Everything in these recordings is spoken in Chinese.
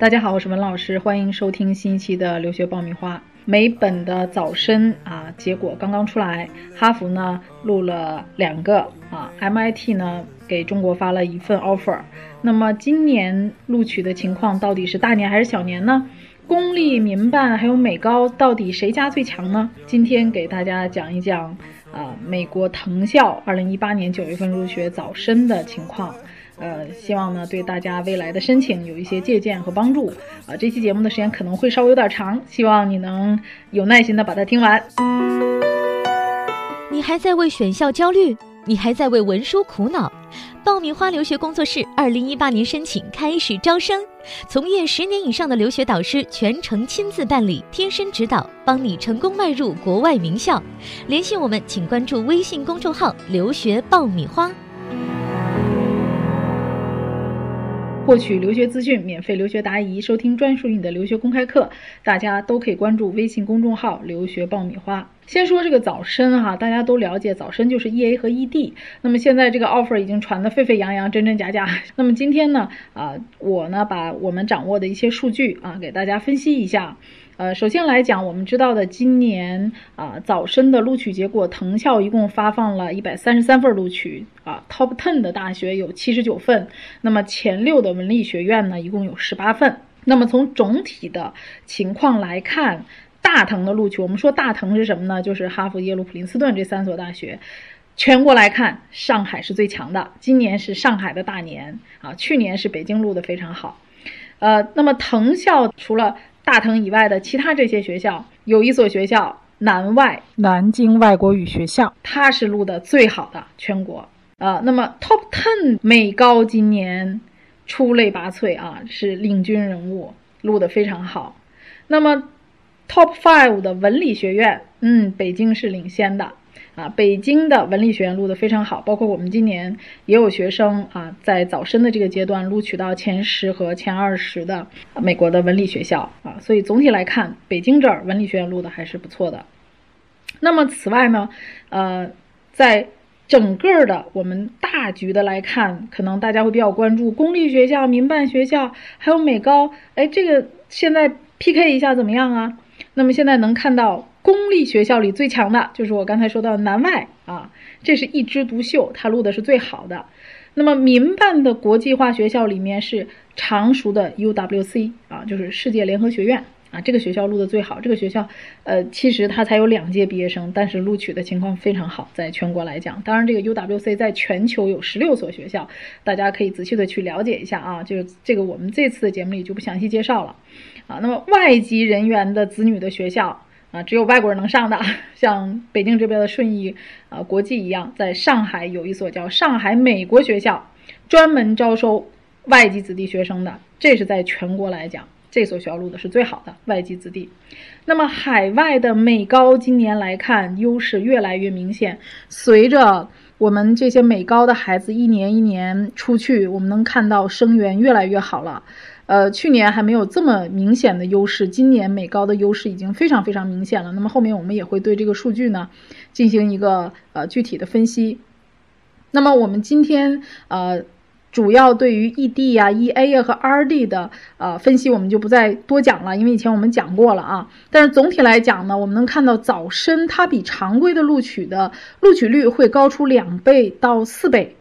大家好，我是文老师，欢迎收听新一期的留学爆米花。美本的早申啊，结果刚刚出来，哈佛呢录了两个啊，MIT 呢给中国发了一份 offer。那么今年录取的情况到底是大年还是小年呢？公立、民办还有美高到底谁家最强呢？今天给大家讲一讲啊，美国藤校二零一八年九月份入学早申的情况。呃，希望呢对大家未来的申请有一些借鉴和帮助。啊，这期节目的时间可能会稍微有点长，希望你能有耐心的把它听完。你还在为选校焦虑？你还在为文书苦恼？爆米花留学工作室二零一八年申请开始招生，从业十年以上的留学导师全程亲自办理，贴身指导，帮你成功迈入国外名校。联系我们，请关注微信公众号“留学爆米花”。获取留学资讯，免费留学答疑，收听专属于你的留学公开课，大家都可以关注微信公众号“留学爆米花”。先说这个早申哈，大家都了解，早申就是 E A 和 E D。那么现在这个 offer 已经传得沸沸扬扬，真真假假。那么今天呢，啊，我呢把我们掌握的一些数据啊，给大家分析一下。呃，首先来讲，我们知道的今年啊早申的录取结果，藤校一共发放了一百三十三份录取啊，Top ten 的大学有七十九份，那么前六的文理学院呢，一共有十八份。那么从总体的情况来看，大藤的录取，我们说大藤是什么呢？就是哈佛、耶鲁、普林斯顿这三所大学。全国来看，上海是最强的，今年是上海的大年啊，去年是北京录的非常好。呃，那么藤校除了大藤以外的其他这些学校，有一所学校南外南京外国语学校，它是录的最好的全国啊。那么 Top Ten 美高今年出类拔萃啊，是领军人物，录的非常好。那么 Top Five 的文理学院，嗯，北京是领先的。啊，北京的文理学院录得非常好，包括我们今年也有学生啊，在早申的这个阶段录取到前十和前二十的美国的文理学校啊，所以总体来看，北京这儿文理学院录的还是不错的。那么此外呢，呃，在整个的我们大局的来看，可能大家会比较关注公立学校、民办学校，还有美高，哎，这个现在 PK 一下怎么样啊？那么现在能看到。公立学校里最强的就是我刚才说到南外啊，这是一枝独秀，它录的是最好的。那么民办的国际化学校里面是常熟的 UWC 啊，就是世界联合学院啊，这个学校录的最好。这个学校，呃，其实它才有两届毕业生，但是录取的情况非常好，在全国来讲。当然，这个 UWC 在全球有十六所学校，大家可以仔细的去了解一下啊。就是这个我们这次的节目里就不详细介绍了啊。那么外籍人员的子女的学校。啊，只有外国人能上的，像北京这边的顺义啊国际一样，在上海有一所叫上海美国学校，专门招收外籍子弟学生的。这是在全国来讲，这所学校录的是最好的外籍子弟。那么海外的美高今年来看，优势越来越明显。随着我们这些美高的孩子一年一年出去，我们能看到生源越来越好了。呃，去年还没有这么明显的优势，今年美高的优势已经非常非常明显了。那么后面我们也会对这个数据呢进行一个呃具体的分析。那么我们今天呃主要对于 ED 呀、EA 呀和 RD 的呃分析，我们就不再多讲了，因为以前我们讲过了啊。但是总体来讲呢，我们能看到早申它比常规的录取的录取率会高出两倍到四倍。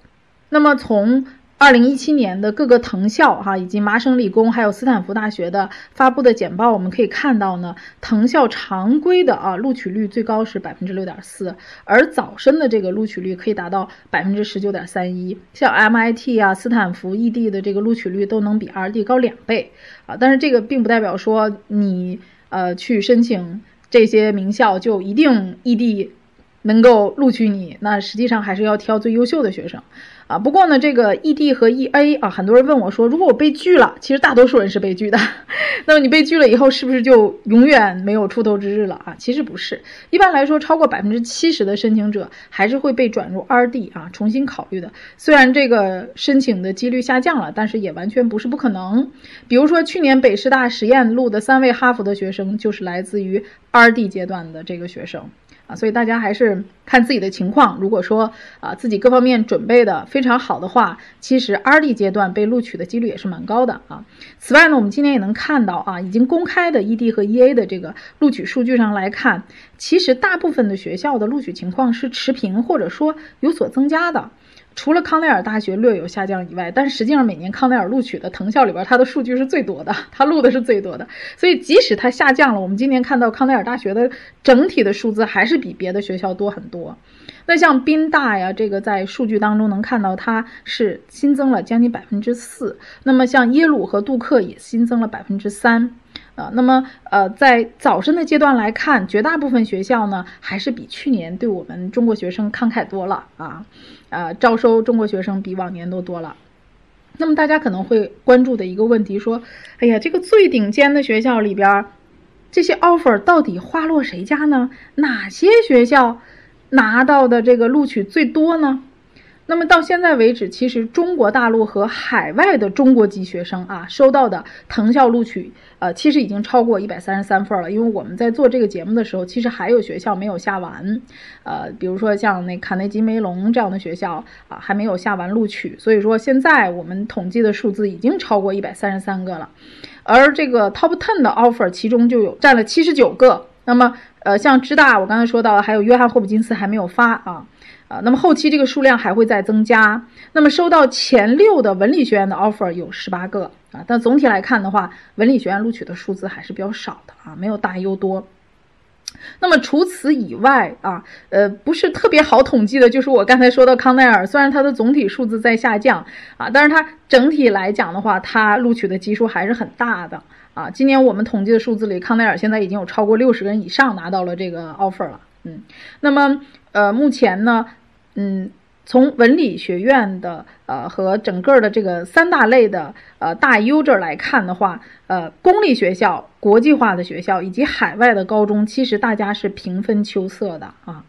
那么从二零一七年的各个藤校哈，以及麻省理工还有斯坦福大学的发布的简报，我们可以看到呢，藤校常规的啊录取率最高是百分之六点四，而早申的这个录取率可以达到百分之十九点三一。像 MIT 啊、斯坦福、ED 的这个录取率都能比 RD 高两倍啊。但是这个并不代表说你呃去申请这些名校就一定 ED 能够录取你，那实际上还是要挑最优秀的学生。啊，不过呢，这个 ED 和 EA 啊，很多人问我说，如果我被拒了，其实大多数人是被拒的。那么你被拒了以后，是不是就永远没有出头之日了啊？其实不是，一般来说，超过百分之七十的申请者还是会被转入 RD 啊，重新考虑的。虽然这个申请的几率下降了，但是也完全不是不可能。比如说去年北师大实验录的三位哈佛的学生，就是来自于 RD 阶段的这个学生。啊，所以大家还是看自己的情况。如果说啊自己各方面准备的非常好的话，其实 R&D 阶段被录取的几率也是蛮高的啊。此外呢，我们今天也能看到啊，已经公开的 ED 和 EA 的这个录取数据上来看，其实大部分的学校的录取情况是持平或者说有所增加的。除了康奈尔大学略有下降以外，但实际上每年康奈尔录取的藤校里边，它的数据是最多的，它录的是最多的。所以即使它下降了，我们今年看到康奈尔大学的整体的数字还是比别的学校多很多。那像宾大呀，这个在数据当中能看到它是新增了将近百分之四。那么像耶鲁和杜克也新增了百分之三。啊，那么呃，在早生的阶段来看，绝大部分学校呢还是比去年对我们中国学生慷慨多了啊，呃，招收中国学生比往年都多了。那么大家可能会关注的一个问题说，哎呀，这个最顶尖的学校里边，这些 offer 到底花落谁家呢？哪些学校拿到的这个录取最多呢？那么到现在为止，其实中国大陆和海外的中国籍学生啊，收到的藤校录取，呃，其实已经超过一百三十三份了。因为我们在做这个节目的时候，其实还有学校没有下完，呃，比如说像那卡内基梅隆这样的学校啊，还没有下完录取。所以说现在我们统计的数字已经超过一百三十三个了，而这个 top ten 的 offer 其中就有占了七十九个。那么，呃，像芝大，我刚才说到了，还有约翰霍普金斯还没有发啊。啊，那么后期这个数量还会再增加。那么收到前六的文理学院的 offer 有十八个啊，但总体来看的话，文理学院录取的数字还是比较少的啊，没有大优多。那么除此以外啊，呃，不是特别好统计的，就是我刚才说的康奈尔，虽然它的总体数字在下降啊，但是它整体来讲的话，它录取的基数还是很大的啊。今年我们统计的数字里，康奈尔现在已经有超过六十个人以上拿到了这个 offer 了，嗯，那么呃，目前呢？嗯，从文理学院的呃和整个的这个三大类的呃大优这儿来看的话，呃，公立学校、国际化的学校以及海外的高中，其实大家是平分秋色的啊。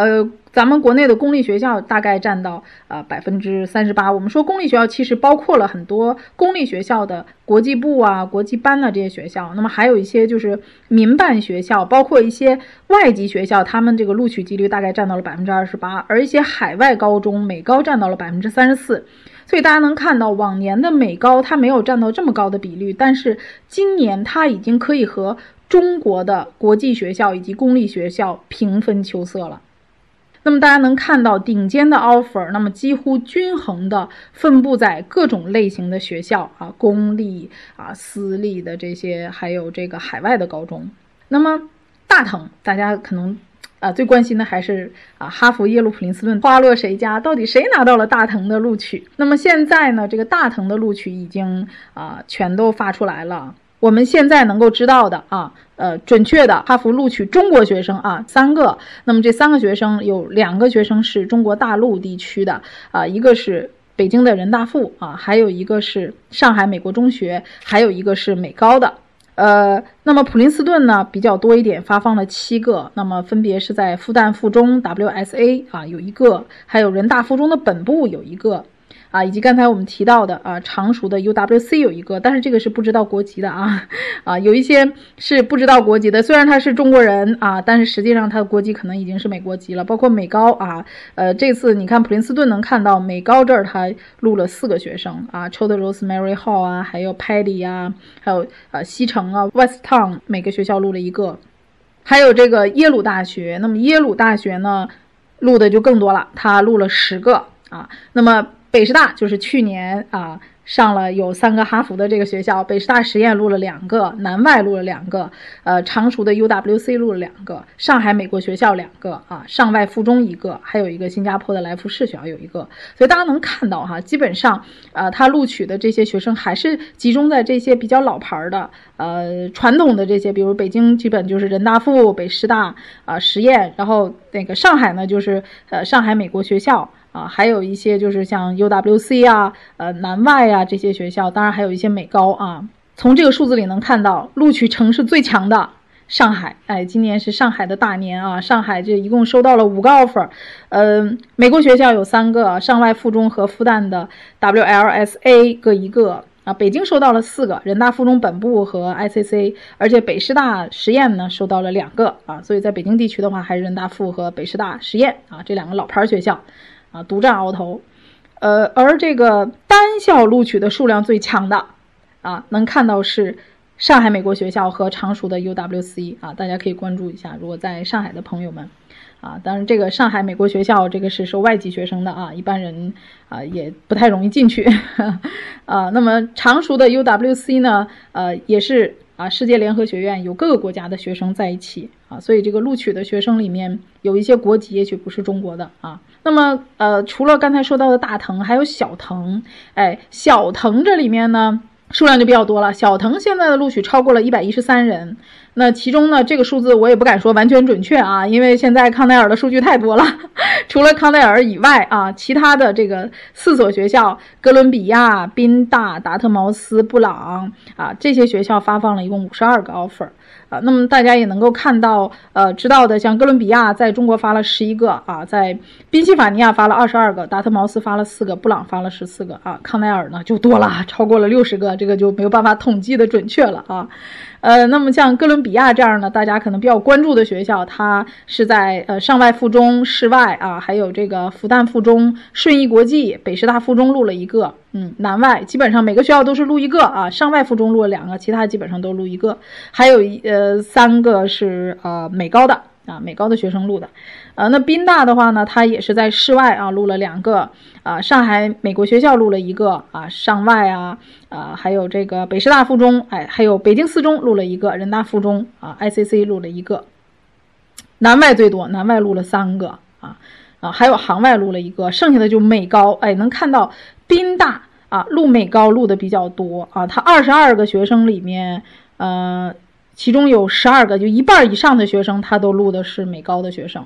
呃，咱们国内的公立学校大概占到呃百分之三十八。我们说公立学校其实包括了很多公立学校的国际部啊、国际班的这些学校，那么还有一些就是民办学校，包括一些外籍学校，他们这个录取几率大概占到了百分之二十八，而一些海外高中美高占到了百分之三十四。所以大家能看到，往年的美高它没有占到这么高的比率，但是今年它已经可以和中国的国际学校以及公立学校平分秋色了。那么大家能看到顶尖的 offer，那么几乎均衡的分布在各种类型的学校啊，公立啊、私立的这些，还有这个海外的高中。那么大藤，大家可能啊最关心的还是啊哈佛、耶鲁、普林斯顿花落谁家？到底谁拿到了大藤的录取？那么现在呢，这个大藤的录取已经啊全都发出来了。我们现在能够知道的啊，呃，准确的哈佛录取中国学生啊，三个。那么这三个学生有两个学生是中国大陆地区的啊，一个是北京的人大附啊，还有一个是上海美国中学，还有一个是美高的。呃，那么普林斯顿呢比较多一点，发放了七个，那么分别是在复旦附中 WSA 啊有一个，还有人大附中的本部有一个。啊，以及刚才我们提到的啊，常熟的 UWC 有一个，但是这个是不知道国籍的啊，啊，有一些是不知道国籍的，虽然他是中国人啊，但是实际上他的国籍可能已经是美国籍了。包括美高啊，呃，这次你看普林斯顿能看到美高这儿他录了四个学生啊 c h o d Rosemary Hall 啊，还有 Paddy 啊，还有呃西城啊，West Town 每个学校录了一个，还有这个耶鲁大学，那么耶鲁大学呢录的就更多了，他录了十个啊，那么。北师大就是去年啊。上了有三个哈佛的这个学校，北师大实验录了两个，南外录了两个，呃，常熟的 UWC 录了两个，上海美国学校两个啊，上外附中一个，还有一个新加坡的来福士学校有一个，所以大家能看到哈，基本上呃，他录取的这些学生还是集中在这些比较老牌的呃传统的这些，比如北京基本就是人大附、北师大啊实验，然后那个上海呢就是呃上海美国学校。啊，还有一些就是像 UWC 啊，呃，南外啊这些学校，当然还有一些美高啊。从这个数字里能看到，录取城市最强的上海，哎，今年是上海的大年啊。上海这一共收到了五个 offer，嗯，美国学校有三个，上外附中和复旦的 WLSA 各一个。北京收到了四个，人大附中本部和 ICC，而且北师大实验呢收到了两个啊，所以在北京地区的话，还是人大附和北师大实验啊这两个老牌学校啊独占鳌头。呃，而这个单校录取的数量最强的啊，能看到是上海美国学校和常熟的 UWC 啊，大家可以关注一下，如果在上海的朋友们。啊，当然，这个上海美国学校这个是收外籍学生的啊，一般人啊也不太容易进去 啊。那么常熟的 UWC 呢，呃，也是啊，世界联合学院有各个国家的学生在一起啊，所以这个录取的学生里面有一些国籍也许不是中国的啊。那么呃，除了刚才说到的大藤，还有小藤，哎，小藤这里面呢。数量就比较多了，小腾现在的录取超过了一百一十三人，那其中呢，这个数字我也不敢说完全准确啊，因为现在康奈尔的数据太多了，除了康奈尔以外啊，其他的这个四所学校，哥伦比亚、宾大、达特茅斯、布朗啊，这些学校发放了一共五十二个 offer。啊，那么大家也能够看到，呃，知道的，像哥伦比亚在中国发了十一个啊，在宾夕法尼亚发了二十二个，达特茅斯发了四个，布朗发了十四个啊，康奈尔呢就多了，超过了六十个，这个就没有办法统计的准确了啊。呃，那么像哥伦比亚这样的，大家可能比较关注的学校，它是在呃上外附中、室外啊，还有这个复旦附中、顺义国际、北师大附中录了一个，嗯，南外基本上每个学校都是录一个啊，上外附中录了两个，其他基本上都录一个，还有一呃三个是呃美高的。啊，美高的学生录的，呃，那宾大的话呢，他也是在室外啊录了两个，啊，上海美国学校录了一个，啊，上外啊，啊，还有这个北师大附中，哎，还有北京四中录了一个，人大附中啊，ICC 录了一个，南外最多，南外录了三个，啊，啊，还有杭外录了一个，剩下的就美高，哎，能看到宾大啊录美高录的比较多啊，他二十二个学生里面，呃。其中有十二个，就一半以上的学生，他都录的是美高的学生。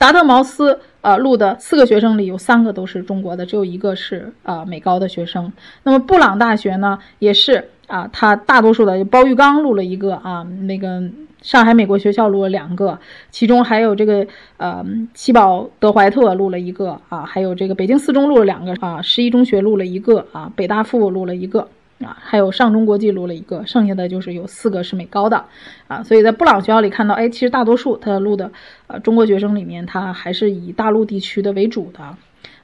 达特茅斯呃录的四个学生里有三个都是中国的，只有一个是呃美高的学生。那么布朗大学呢，也是啊，他大多数的包玉刚录了一个啊，那个上海美国学校录了两个，其中还有这个呃七宝德怀特录了一个啊，还有这个北京四中录了两个啊，十一中学录了一个啊，北大附录了一个。啊，还有上中国记录了一个，剩下的就是有四个是美高的，啊，所以在布朗学校里看到，哎，其实大多数他录的，呃，中国学生里面，他还是以大陆地区的为主的。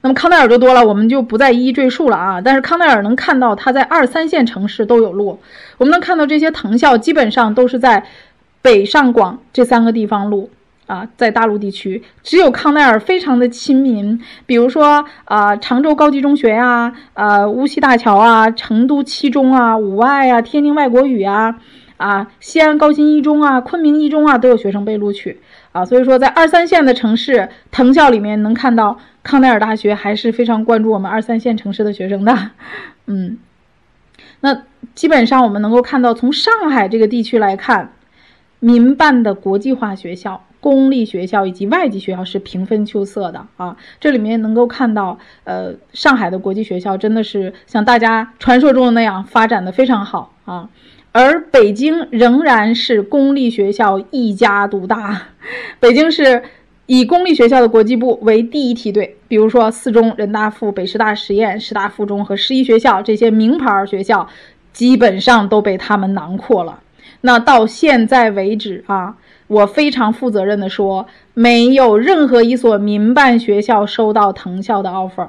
那么康奈尔就多了，我们就不再一一赘述了啊。但是康奈尔能看到他在二三线城市都有录，我们能看到这些藤校基本上都是在北上广这三个地方录。啊，在大陆地区，只有康奈尔非常的亲民，比如说啊，常州高级中学呀，呃，无锡大桥啊，成都七中啊，五外啊，天津外国语啊，啊，西安高新一中啊，昆明一中啊，都有学生被录取啊。所以说，在二三线的城市藤校里面，能看到康奈尔大学还是非常关注我们二三线城市的学生的。嗯，那基本上我们能够看到，从上海这个地区来看，民办的国际化学校。公立学校以及外籍学校是平分秋色的啊，这里面能够看到，呃，上海的国际学校真的是像大家传说中的那样发展的非常好啊，而北京仍然是公立学校一家独大，北京是以公立学校的国际部为第一梯队，比如说四中、人大附、北师大实验、师大附中和十一学校这些名牌学校，基本上都被他们囊括了。那到现在为止啊。我非常负责任的说，没有任何一所民办学校收到藤校的 offer，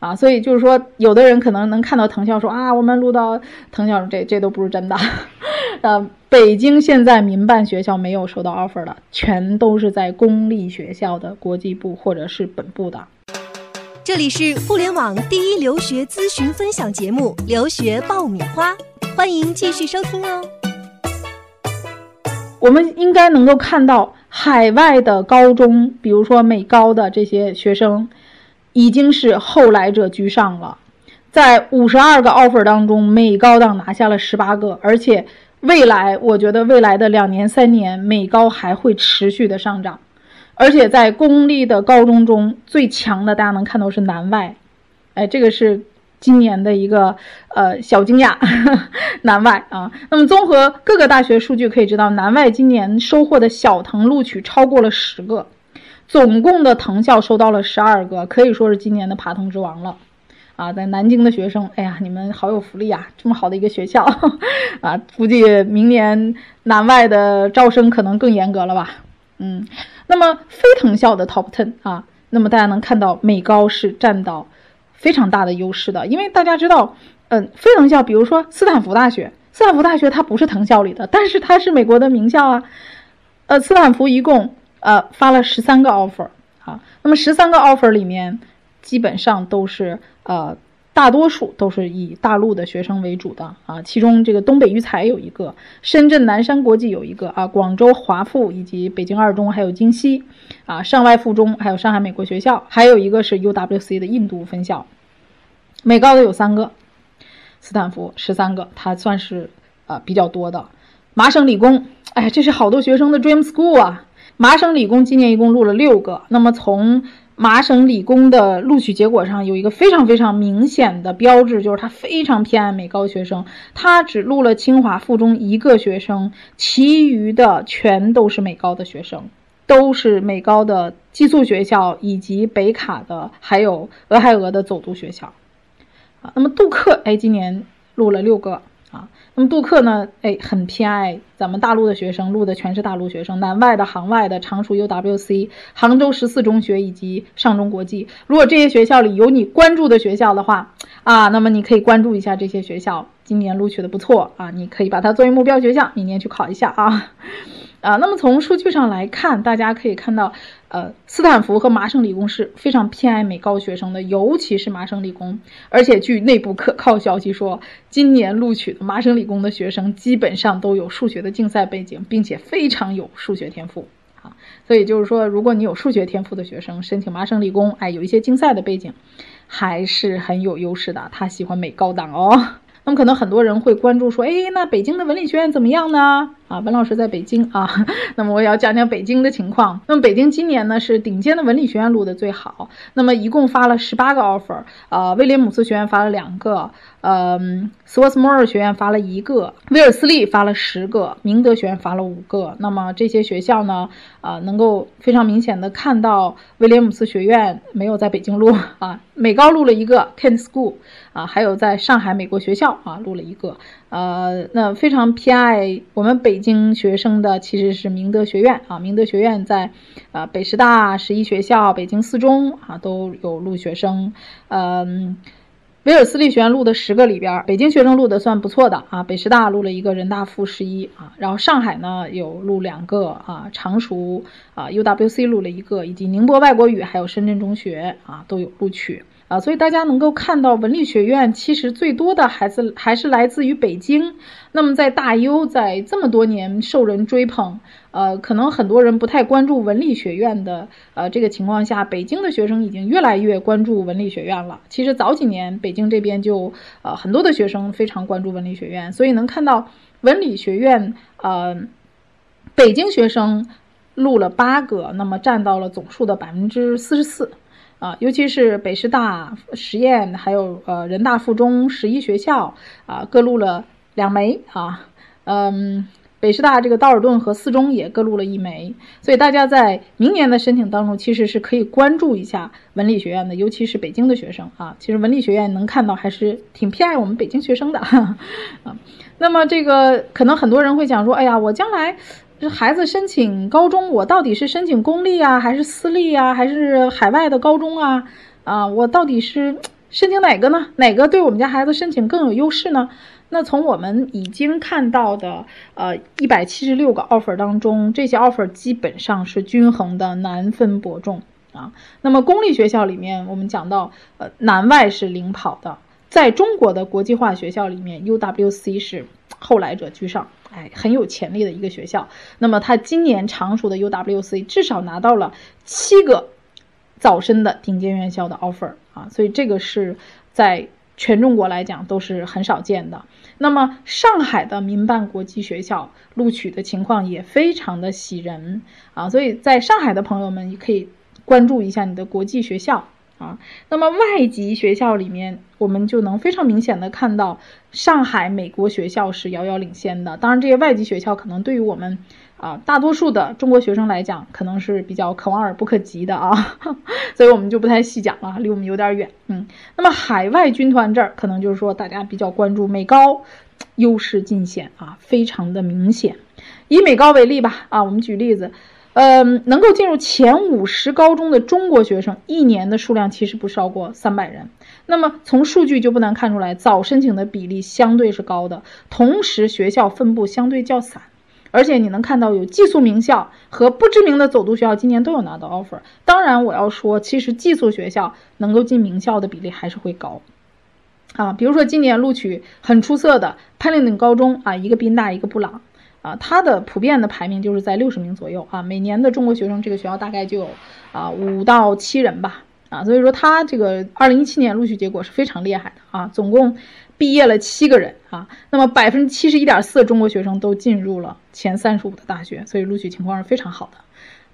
啊，所以就是说，有的人可能能看到藤校说啊，我们录到藤校，这这都不是真的。呃，北京现在民办学校没有收到 offer 的，全都是在公立学校的国际部或者是本部的。这里是互联网第一留学咨询分享节目《留学爆米花》，欢迎继续收听哦。我们应该能够看到，海外的高中，比如说美高的这些学生，已经是后来者居上了。在五十二个 offer 当中，美高党拿下了十八个，而且未来，我觉得未来的两年、三年，美高还会持续的上涨。而且在公立的高中中最强的，大家能看到是南外，哎，这个是。今年的一个呃小惊讶，南外啊，那么综合各个大学数据可以知道，南外今年收获的小藤录取超过了十个，总共的藤校收到了十二个，可以说是今年的爬藤之王了，啊，在南京的学生，哎呀，你们好有福利啊！这么好的一个学校啊，估计明年南外的招生可能更严格了吧？嗯，那么非藤校的 top ten 啊，那么大家能看到美高是占到非常大的优势的，因为大家知道，嗯，非藤校，比如说斯坦福大学，斯坦福大学它不是藤校里的，但是它是美国的名校啊。呃，斯坦福一共呃发了十三个 offer 啊，那么十三个 offer 里面基本上都是呃。大多数都是以大陆的学生为主的啊，其中这个东北育才有一个，深圳南山国际有一个啊，广州华附以及北京二中还有京西，啊，上外附中还有上海美国学校，还有一个是 UWC 的印度分校，美高的有三个，斯坦福十三个，它算是啊比较多的，麻省理工，哎，这是好多学生的 dream school 啊，麻省理工今年一共录了六个，那么从麻省理工的录取结果上有一个非常非常明显的标志，就是他非常偏爱美高学生，他只录了清华附中一个学生，其余的全都是美高的学生，都是美高的寄宿学校以及北卡的，还有俄亥俄的走读学校。啊，那么杜克，哎，今年录了六个。啊那么杜克呢？哎，很偏爱咱们大陆的学生，录的全是大陆学生，南外的、杭外的，常熟 UWC、杭州十四中学以及上中国际。如果这些学校里有你关注的学校的话，啊，那么你可以关注一下这些学校，今年录取的不错啊，你可以把它作为目标学校，明年去考一下啊。啊，那么从数据上来看，大家可以看到，呃，斯坦福和麻省理工是非常偏爱美高学生的，尤其是麻省理工。而且据内部可 靠消息说，今年录取的麻省理工的学生基本上都有数学的竞赛背景，并且非常有数学天赋。啊，所以就是说，如果你有数学天赋的学生申请麻省理工，哎，有一些竞赛的背景，还是很有优势的。他喜欢美高党哦。那么可能很多人会关注说，哎，那北京的文理学院怎么样呢？啊，文老师在北京啊，那么我也要讲讲北京的情况。那么北京今年呢是顶尖的文理学院录的最好，那么一共发了十八个 offer，呃，威廉姆斯学院发了两个，嗯，斯沃斯莫尔学院发了一个，威尔斯利发了十个，明德学院发了五个。那么这些学校呢，啊，能够非常明显的看到威廉姆斯学院没有在北京录啊，美高录了一个 Kent School，啊，还有在上海美国学校啊录了一个。呃，那非常偏爱我们北京学生的其实是明德学院啊，明德学院在啊北师大、十一学校、北京四中啊都有录学生。嗯，威尔斯利学院录的十个里边，北京学生录的算不错的啊，北师大录了一个人大附十一啊，然后上海呢有录两个啊，常熟啊 UWC 录了一个，以及宁波外国语还有深圳中学啊都有录取。啊，所以大家能够看到文理学院其实最多的孩子还是来自于北京。那么在大优在这么多年受人追捧，呃，可能很多人不太关注文理学院的呃这个情况下，北京的学生已经越来越关注文理学院了。其实早几年北京这边就呃很多的学生非常关注文理学院，所以能看到文理学院呃北京学生录了八个，那么占到了总数的百分之四十四。啊，尤其是北师大实验，还有呃人大附中十一学校啊，各录了两枚啊。嗯，北师大这个道尔顿和四中也各录了一枚，所以大家在明年的申请当中，其实是可以关注一下文理学院的，尤其是北京的学生啊。其实文理学院能看到还是挺偏爱我们北京学生的 啊。那么这个可能很多人会讲说，哎呀，我将来。这孩子申请高中，我到底是申请公立啊，还是私立啊，还是海外的高中啊？啊，我到底是申请哪个呢？哪个对我们家孩子申请更有优势呢？那从我们已经看到的呃一百七十六个 offer 当中，这些 offer 基本上是均衡的，难分伯仲啊。那么公立学校里面，我们讲到呃南外是领跑的，在中国的国际化学校里面，UWC 是后来者居上。哎，很有潜力的一个学校。那么，他今年常熟的 UWC 至少拿到了七个早申的顶尖院校的 offer 啊，所以这个是在全中国来讲都是很少见的。那么，上海的民办国际学校录取的情况也非常的喜人啊，所以在上海的朋友们也可以关注一下你的国际学校啊。那么外籍学校里面，我们就能非常明显的看到上海美国学校是遥遥领先的。当然，这些外籍学校可能对于我们啊大多数的中国学生来讲，可能是比较可望而不可及的啊，所以我们就不太细讲了，离我们有点远。嗯，那么海外军团这儿，可能就是说大家比较关注美高优势尽显啊，非常的明显。以美高为例吧，啊，我们举例子，嗯，能够进入前五十高中的中国学生，一年的数量其实不超过三百人。那么从数据就不难看出来，早申请的比例相对是高的，同时学校分布相对较散，而且你能看到有寄宿名校和不知名的走读学校今年都有拿到 offer。当然，我要说，其实寄宿学校能够进名校的比例还是会高，啊，比如说今年录取很出色的潘令鼎高中啊，一个宾大，一个布朗。啊，它的普遍的排名就是在六十名左右啊。每年的中国学生，这个学校大概就有啊五到七人吧啊。所以说，它这个二零一七年录取结果是非常厉害的啊，总共毕业了七个人啊。那么百分之七十一点四中国学生都进入了前三十五的大学，所以录取情况是非常好的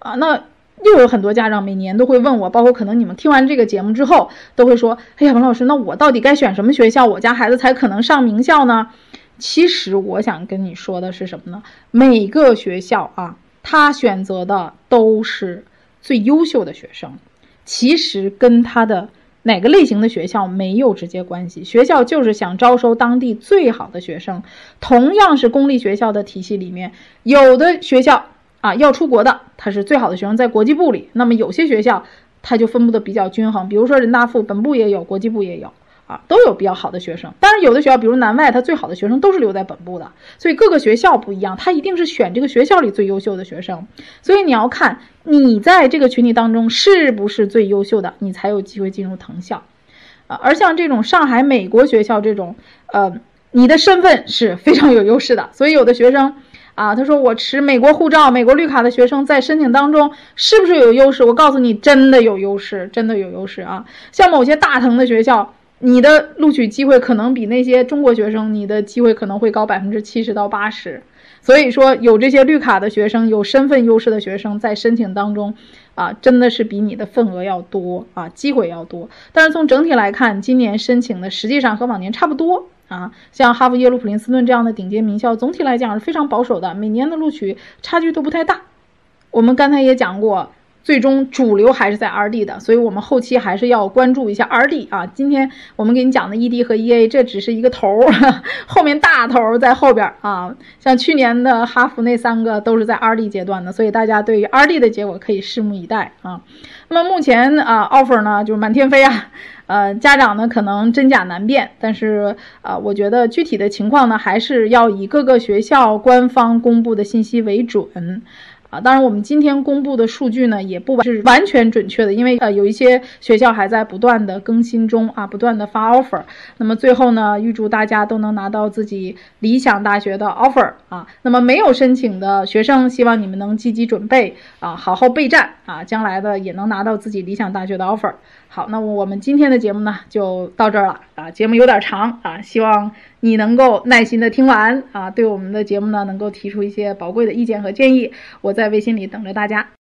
啊。那又有很多家长每年都会问我，包括可能你们听完这个节目之后都会说，哎呀，王老师，那我到底该选什么学校，我家孩子才可能上名校呢？其实我想跟你说的是什么呢？每个学校啊，他选择的都是最优秀的学生，其实跟他的哪个类型的学校没有直接关系。学校就是想招收当地最好的学生。同样是公立学校的体系里面，有的学校啊要出国的，他是最好的学生在国际部里。那么有些学校他就分布的比较均衡，比如说人大附本部也有，国际部也有。都有比较好的学生，当然有的学校，比如南外，它最好的学生都是留在本部的，所以各个学校不一样，它一定是选这个学校里最优秀的学生。所以你要看你在这个群体当中是不是最优秀的，你才有机会进入藤校。啊，而像这种上海美国学校这种，呃，你的身份是非常有优势的。所以有的学生啊，他说我持美国护照、美国绿卡的学生在申请当中是不是有优势？我告诉你，真的有优势，真的有优势啊！像某些大藤的学校。你的录取机会可能比那些中国学生，你的机会可能会高百分之七十到八十。所以说，有这些绿卡的学生，有身份优势的学生在申请当中，啊，真的是比你的份额要多啊，机会要多。但是从整体来看，今年申请的实际上和往年差不多啊。像哈佛、耶鲁、普林斯顿这样的顶尖名校，总体来讲是非常保守的，每年的录取差距都不太大。我们刚才也讲过。最终主流还是在 R&D 的，所以我们后期还是要关注一下 R&D 啊。今天我们给你讲的 ED 和 EA，这只是一个头儿，后面大头在后边啊。像去年的哈佛那三个都是在 R&D 阶段的，所以大家对于 R&D 的结果可以拭目以待啊。那么目前啊，offer 呢就是满天飞啊，呃，家长呢可能真假难辨，但是啊，我觉得具体的情况呢，还是要以各个学校官方公布的信息为准。啊，当然，我们今天公布的数据呢，也不完是完全准确的，因为呃，有一些学校还在不断的更新中啊，不断的发 offer。那么最后呢，预祝大家都能拿到自己理想大学的 offer 啊。那么没有申请的学生，希望你们能积极准备啊，好好备战啊，将来的也能拿到自己理想大学的 offer。好，那我们今天的节目呢，就到这儿了啊，节目有点长啊，希望。你能够耐心的听完啊，对我们的节目呢，能够提出一些宝贵的意见和建议，我在微信里等着大家。